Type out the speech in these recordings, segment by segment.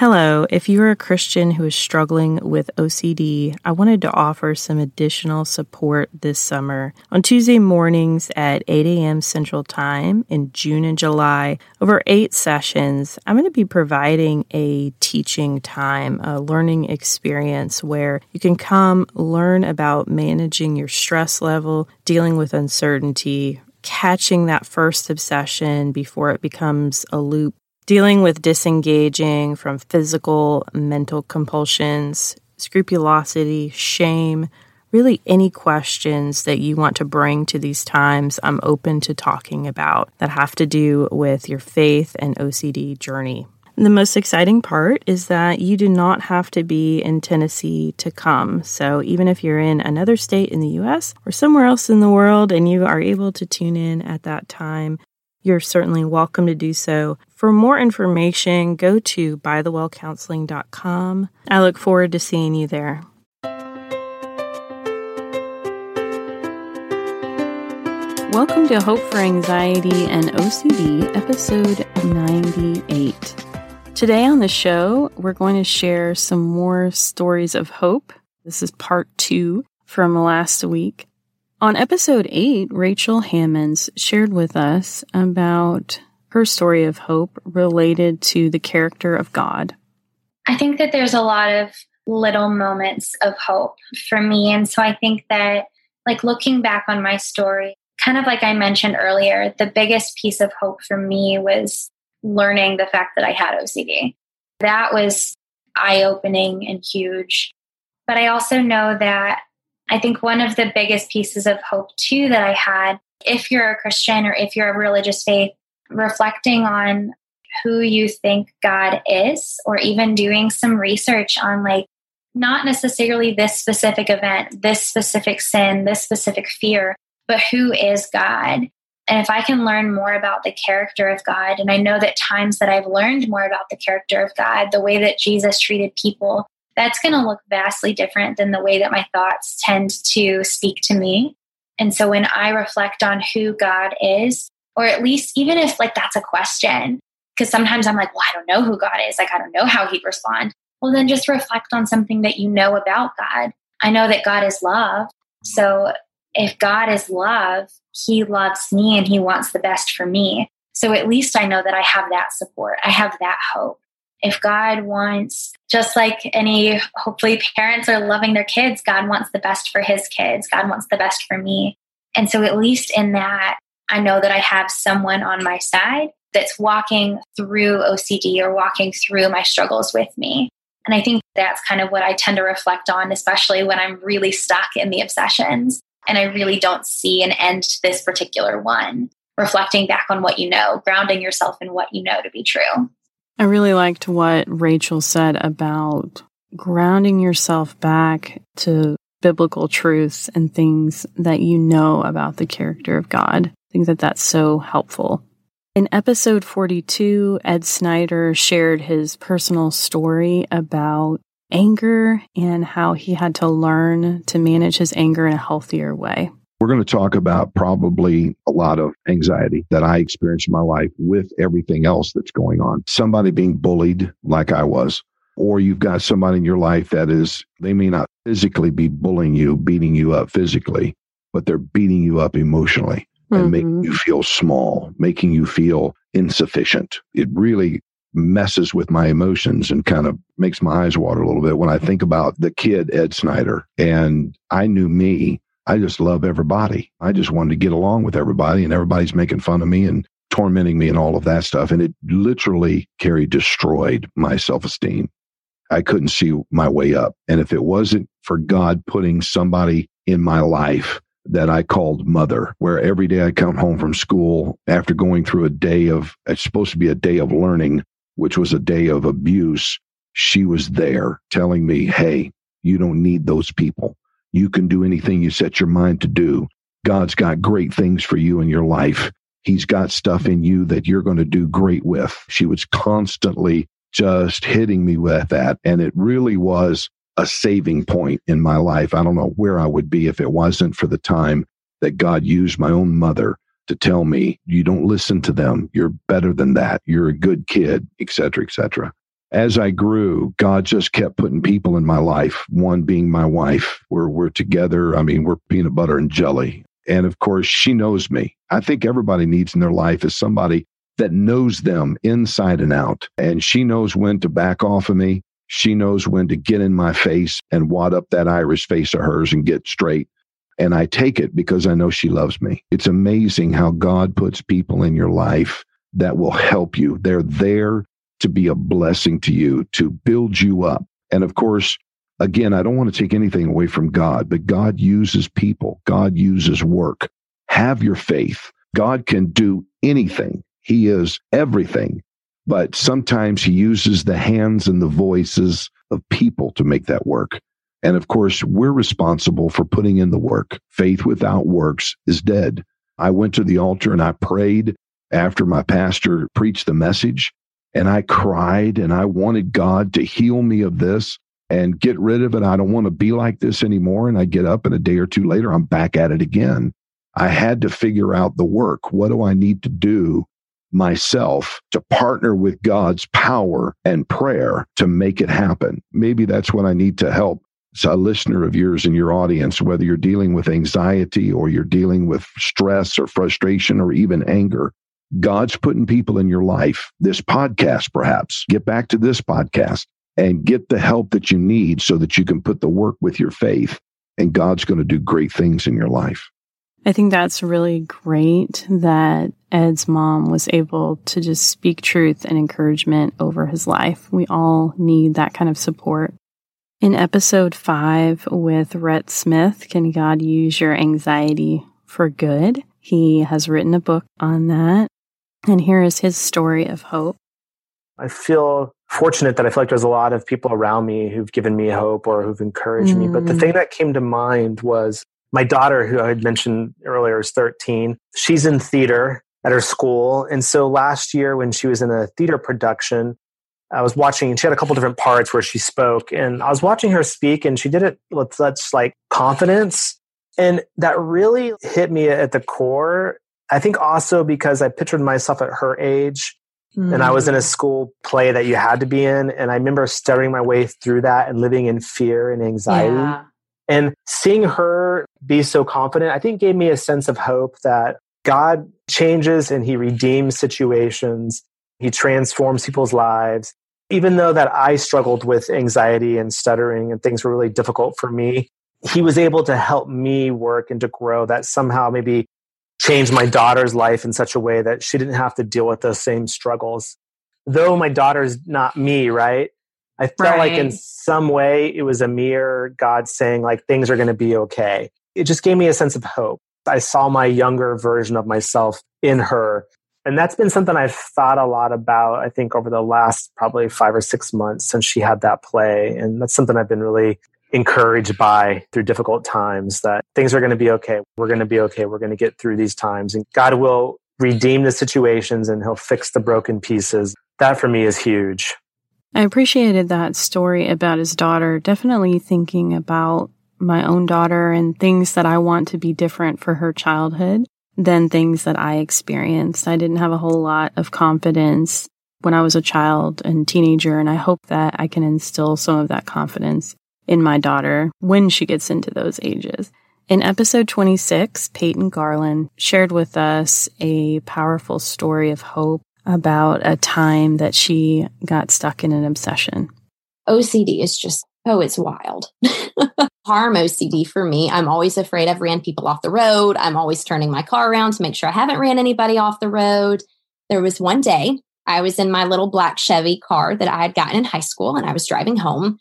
Hello, if you're a Christian who is struggling with OCD, I wanted to offer some additional support this summer. On Tuesday mornings at 8 a.m. Central Time in June and July, over eight sessions, I'm going to be providing a teaching time, a learning experience where you can come learn about managing your stress level, dealing with uncertainty, catching that first obsession before it becomes a loop dealing with disengaging from physical, mental compulsions, scrupulosity, shame, really any questions that you want to bring to these times, I'm open to talking about that have to do with your faith and OCD journey. The most exciting part is that you do not have to be in Tennessee to come. So, even if you're in another state in the US or somewhere else in the world and you are able to tune in at that time, you're certainly welcome to do so. For more information, go to bythewellcounseling.com. I look forward to seeing you there. Welcome to Hope for Anxiety and OCD, episode 98. Today on the show, we're going to share some more stories of hope. This is part two from last week. On episode 8, Rachel Hammons shared with us about her story of hope related to the character of God. I think that there's a lot of little moments of hope for me. And so I think that, like, looking back on my story, kind of like I mentioned earlier, the biggest piece of hope for me was learning the fact that I had OCD. That was eye opening and huge. But I also know that I think one of the biggest pieces of hope, too, that I had, if you're a Christian or if you're a religious faith, reflecting on who you think God is, or even doing some research on, like, not necessarily this specific event, this specific sin, this specific fear, but who is God? And if I can learn more about the character of God, and I know that times that I've learned more about the character of God, the way that Jesus treated people, that's going to look vastly different than the way that my thoughts tend to speak to me. And so when I reflect on who God is, or at least even if like that's a question, because sometimes I'm like, well, I don't know who God is. Like, I don't know how he'd respond. Well, then just reflect on something that you know about God. I know that God is love. So if God is love, he loves me and he wants the best for me. So at least I know that I have that support. I have that hope if God wants, just like any, hopefully, parents are loving their kids, God wants the best for his kids. God wants the best for me. And so, at least in that, I know that I have someone on my side that's walking through OCD or walking through my struggles with me. And I think that's kind of what I tend to reflect on, especially when I'm really stuck in the obsessions and I really don't see an end to this particular one. Reflecting back on what you know, grounding yourself in what you know to be true. I really liked what Rachel said about grounding yourself back to biblical truths and things that you know about the character of God. I think that that's so helpful. In episode 42, Ed Snyder shared his personal story about anger and how he had to learn to manage his anger in a healthier way. We're going to talk about probably a lot of anxiety that I experienced in my life with everything else that's going on. Somebody being bullied like I was, or you've got somebody in your life that is, they may not physically be bullying you, beating you up physically, but they're beating you up emotionally and mm-hmm. making you feel small, making you feel insufficient. It really messes with my emotions and kind of makes my eyes water a little bit when I think about the kid, Ed Snyder. And I knew me I just love everybody. I just wanted to get along with everybody, and everybody's making fun of me and tormenting me and all of that stuff. And it literally, Carrie, destroyed my self esteem. I couldn't see my way up. And if it wasn't for God putting somebody in my life that I called mother, where every day I come home from school after going through a day of, it's supposed to be a day of learning, which was a day of abuse, she was there telling me, hey, you don't need those people. You can do anything you set your mind to do. God's got great things for you in your life. He's got stuff in you that you're going to do great with. She was constantly just hitting me with that. And it really was a saving point in my life. I don't know where I would be if it wasn't for the time that God used my own mother to tell me, you don't listen to them. You're better than that. You're a good kid, etc., etc. as I grew, God just kept putting people in my life. One being my wife. We're we're together. I mean, we're peanut butter and jelly. And of course, she knows me. I think everybody needs in their life is somebody that knows them inside and out. And she knows when to back off of me. She knows when to get in my face and wad up that Irish face of hers and get straight. And I take it because I know she loves me. It's amazing how God puts people in your life that will help you. They're there to be a blessing to you, to build you up. And of course, again, I don't want to take anything away from God, but God uses people, God uses work. Have your faith. God can do anything, He is everything. But sometimes He uses the hands and the voices of people to make that work. And of course, we're responsible for putting in the work. Faith without works is dead. I went to the altar and I prayed after my pastor preached the message and I cried and I wanted God to heal me of this and get rid of it. I don't want to be like this anymore. And I get up and a day or two later, I'm back at it again. I had to figure out the work. What do I need to do myself to partner with God's power and prayer to make it happen? Maybe that's what I need to help a listener of yours in your audience, whether you're dealing with anxiety or you're dealing with stress or frustration or even anger, God's putting people in your life, this podcast perhaps, get back to this podcast and get the help that you need so that you can put the work with your faith and God's going to do great things in your life. I think that's really great that Ed's mom was able to just speak truth and encouragement over his life. We all need that kind of support. In episode five with Rhett Smith, Can God Use Your Anxiety for Good? He has written a book on that. And here is his story of hope. I feel fortunate that I feel like there's a lot of people around me who've given me hope or who've encouraged mm. me. But the mm. thing that came to mind was my daughter, who I had mentioned earlier, is 13. She's in theater at her school. And so last year, when she was in a theater production, I was watching, and she had a couple different parts where she spoke. And I was watching her speak, and she did it with such like confidence. And that really hit me at the core I think also because I pictured myself at her age mm. and I was in a mm. school play that you had to be in. And I remember stuttering my way through that and living in fear and anxiety. Yeah. And seeing her be so confident, I think gave me a sense of hope that God changes and he redeems situations. He transforms people's lives. Even though that I struggled with anxiety and stuttering and things were really difficult for me, he was able to help me work and to grow that somehow maybe changed my daughter's life in such a way that she didn't have to deal with those same struggles. Though my daughter's not me, right? I felt right. like in some way it was a mere God saying, like, things are going to be okay. It just gave me a sense of hope. I saw my younger version of myself in her. And that's been something I've thought a lot about, I think, over the last probably five or six months since she had that play. And that's something I've been really encouraged by through difficult times that things are going to be okay. We're going to be okay. We're going to get through these times and God will redeem the situations and he'll fix the broken pieces. That for me is huge. I appreciated that story about his daughter. Definitely thinking about my own daughter and things that I want to be different for her childhood than things that I experienced. I didn't have a whole lot of confidence when I was a child and teenager, and I hope that I can instill some of that confidence in my daughter when she gets into those ages. In episode 26, Peyton Garland shared with us a powerful story of hope about a time that she got stuck in an obsession. OCD is just, oh, it's wild. Harm OCD for me. I'm always afraid I've ran people off the road. I'm always turning my car around to make sure I haven't ran anybody off the road. There was one day I was in my little black Chevy car that I had gotten in high school and I was driving home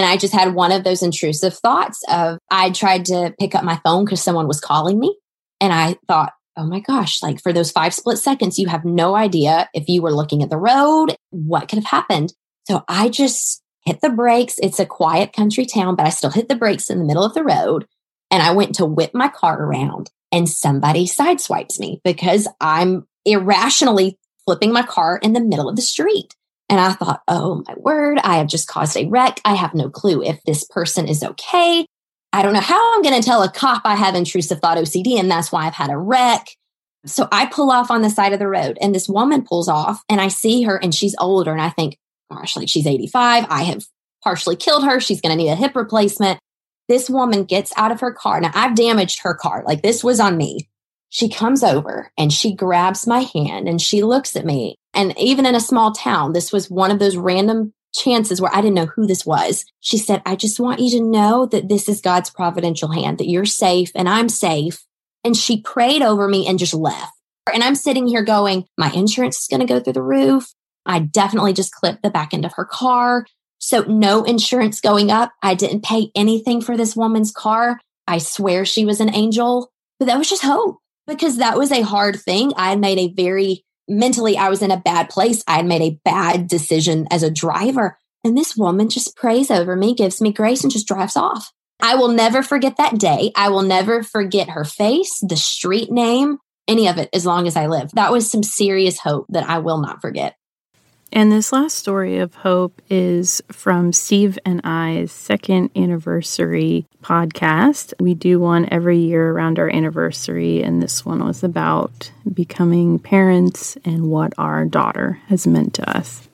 and I just had one of those intrusive thoughts of I tried to pick up my phone because someone was calling me. And I thought, oh my gosh, like for those five split seconds, you have no idea if you were looking at the road, what could have happened. So I just hit the brakes. It's a quiet country town, but I still hit the brakes in the middle of the road. And I went to whip my car around and somebody sideswipes me because I'm irrationally flipping my car in the middle of the street. And I thought, oh my word, I have just caused a wreck. I have no clue if this person is okay. I don't know how I'm going to tell a cop I have intrusive thought OCD and that's why I've had a wreck. So I pull off on the side of the road and this woman pulls off and I see her and she's older and I think, gosh, like she's 85. I have partially killed her. She's going to need a hip replacement. This woman gets out of her car. Now I've damaged her car. Like this was on me. She comes over and she grabs my hand and she looks at me. And even in a small town, this was one of those random chances where I didn't know who this was. She said, I just want you to know that this is God's providential hand, that you're safe and I'm safe. And she prayed over me and just left. And I'm sitting here going, my insurance is going to go through the roof. I definitely just clipped the back end of her car. So no insurance going up. I didn't pay anything for this woman's car. I swear she was an angel, but that was just hope because that was a hard thing. I made a very mentally, I was in a bad place. I had made a bad decision as a driver. And this woman just prays over me, gives me grace, and just drives off. I will never forget that day. I will never forget her face, the street name, any of it as long as I live. That was some serious hope that I will not forget. And this last story of hope is from Steve and I's second anniversary podcast. We do one every year around our anniversary, and this one was about becoming parents and what our daughter has meant to us.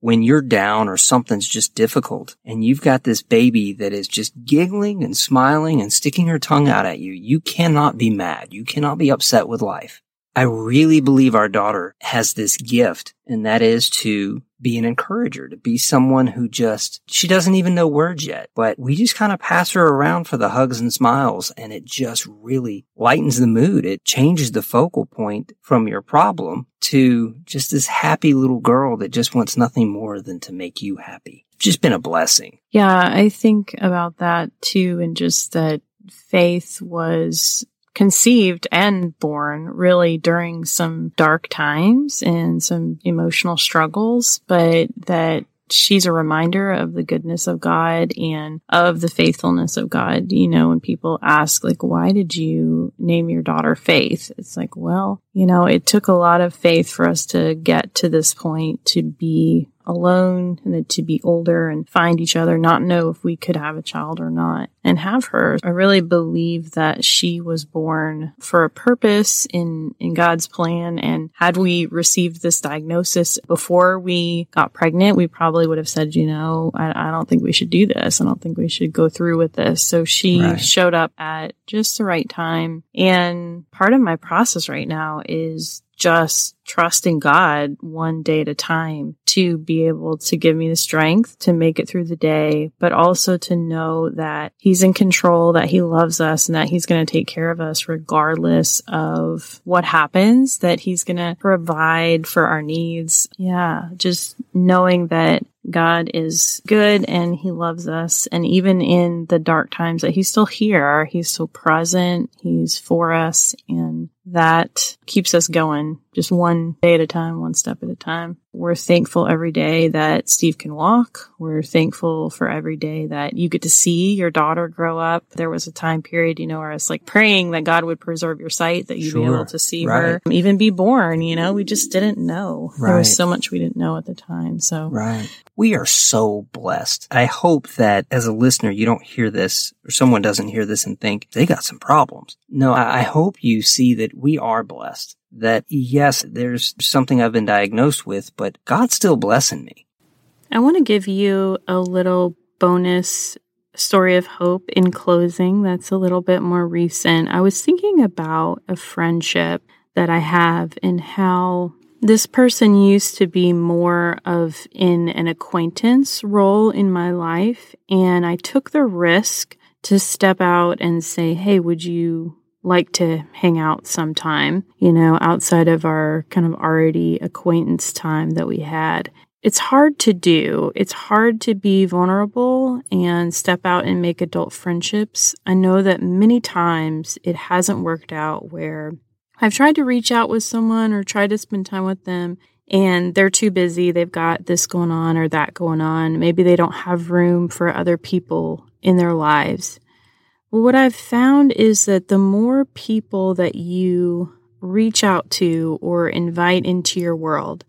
When you're down or something's just difficult and you've got this baby that is just giggling and smiling and sticking her tongue out at you, you cannot be mad. You cannot be upset with life. I really believe our daughter has this gift, and that is to be an encourager, to be someone who just, she doesn't even know words yet, but we just kind of pass her around for the hugs and smiles, and it just really lightens the mood. It changes the focal point from your problem to just this happy little girl that just wants nothing more than to make you happy. It's just been a blessing. Yeah, I think about that too, and just that faith was conceived and born really during some dark times and some emotional struggles, but that she's a reminder of the goodness of God and of the faithfulness of God. You know, when people ask, like, why did you name your daughter Faith? It's like, well, you know, it took a lot of faith for us to get to this point to be alone and then to be older and find each other, not know if we could have a child or not and have her. I really believe that she was born for a purpose in, in God's plan. And had we received this diagnosis before we got pregnant, we probably would have said, you know, I, I don't think we should do this. I don't think we should go through with this. So she right. showed up at just the right time. And part of my process right now is just trusting God one day at a time to be able to give me the strength to make it through the day, but also to know that He's in control, that He loves us, and that He's going to take care of us regardless of what happens, that He's going to provide for our needs. Yeah, just knowing that God is good and he loves us. And even in the dark times that he's still here, he's still present. He's for us. And that keeps us going just one day at a time, one step at a time. We're thankful every day that Steve can walk. We're thankful for every day that you get to see your daughter grow up. There was a time period, you know, where I was like praying that God would preserve your sight, that you'd sure. be able to see right. her even be born. You know, we just didn't know. Right. There was so much we didn't know at the time. So, right. We are so blessed. I hope that as a listener, you don't hear this or someone doesn't hear this and think they got some problems. No, I, I hope you see that we are blessed that yes, there's something I've been diagnosed with, but God's still blessing me. I want to give you a little bonus story of hope in closing that's a little bit more recent. I was thinking about a friendship that I have and how this person used to be more of in an acquaintance role in my life. And I took the risk to step out and say, Hey, would you like to hang out sometime, you know, outside of our kind of already acquaintance time that we had. It's hard to do. It's hard to be vulnerable and step out and make adult friendships. I know that many times it hasn't worked out where I've tried to reach out with someone or try to spend time with them and they're too busy. They've got this going on or that going on. Maybe they don't have room for other people in their lives. Well, what I've found is that the more people that you reach out to or invite into your world,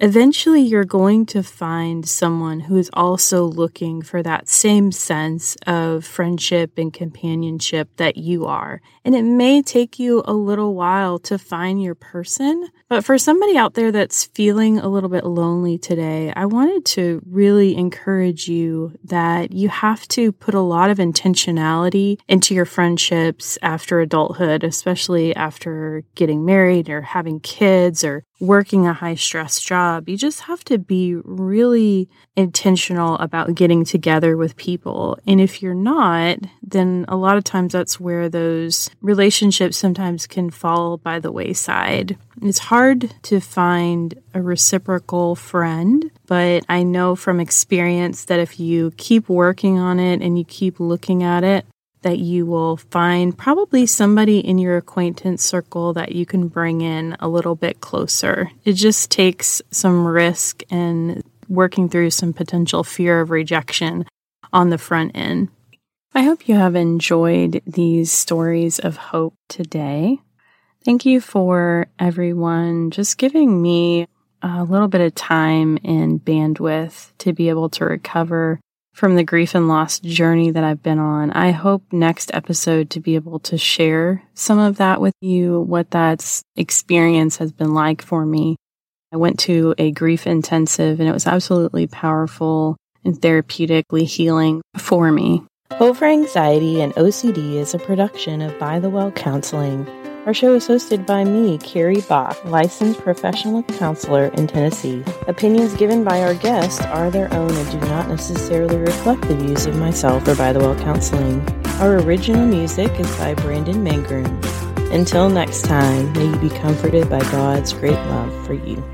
eventually you're going to find someone who is also looking for that same sense of friendship and companionship that you are. And it may take you a little while to find your person, but for somebody out there that's feeling a little bit lonely today, I wanted to really encourage you that you have to put a lot of intentionality into your friendships after adulthood, especially after getting married or having kids or working a high stress job. You just have to be really intentional about getting together with people. And if you're not, then a lot of times that's where those relationships sometimes can fall by the wayside. It's hard to find a reciprocal friend, but I know from experience that if you keep working on it and you keep looking at it, that you will find probably somebody in your acquaintance circle that you can bring in a little bit closer. It just takes some risk and working through some potential fear of rejection on the front end. I hope you have enjoyed these stories of hope today. Thank you for everyone just giving me a little bit of time and bandwidth to be able to recover from the grief and loss journey that I've been on. I hope next episode to be able to share some of that with you, what that experience has been like for me. I went to a grief intensive and it was absolutely powerful and therapeutically healing for me. Over Anxiety and OCD is a production of By the Well Counseling. Our show is hosted by me, Carrie Bock, licensed professional counselor in Tennessee. Opinions given by our guests are their own and do not necessarily reflect the views of myself or By the Well Counseling. Our original music is by Brandon Mangroom. Until next time, may you be comforted by God's great love for you.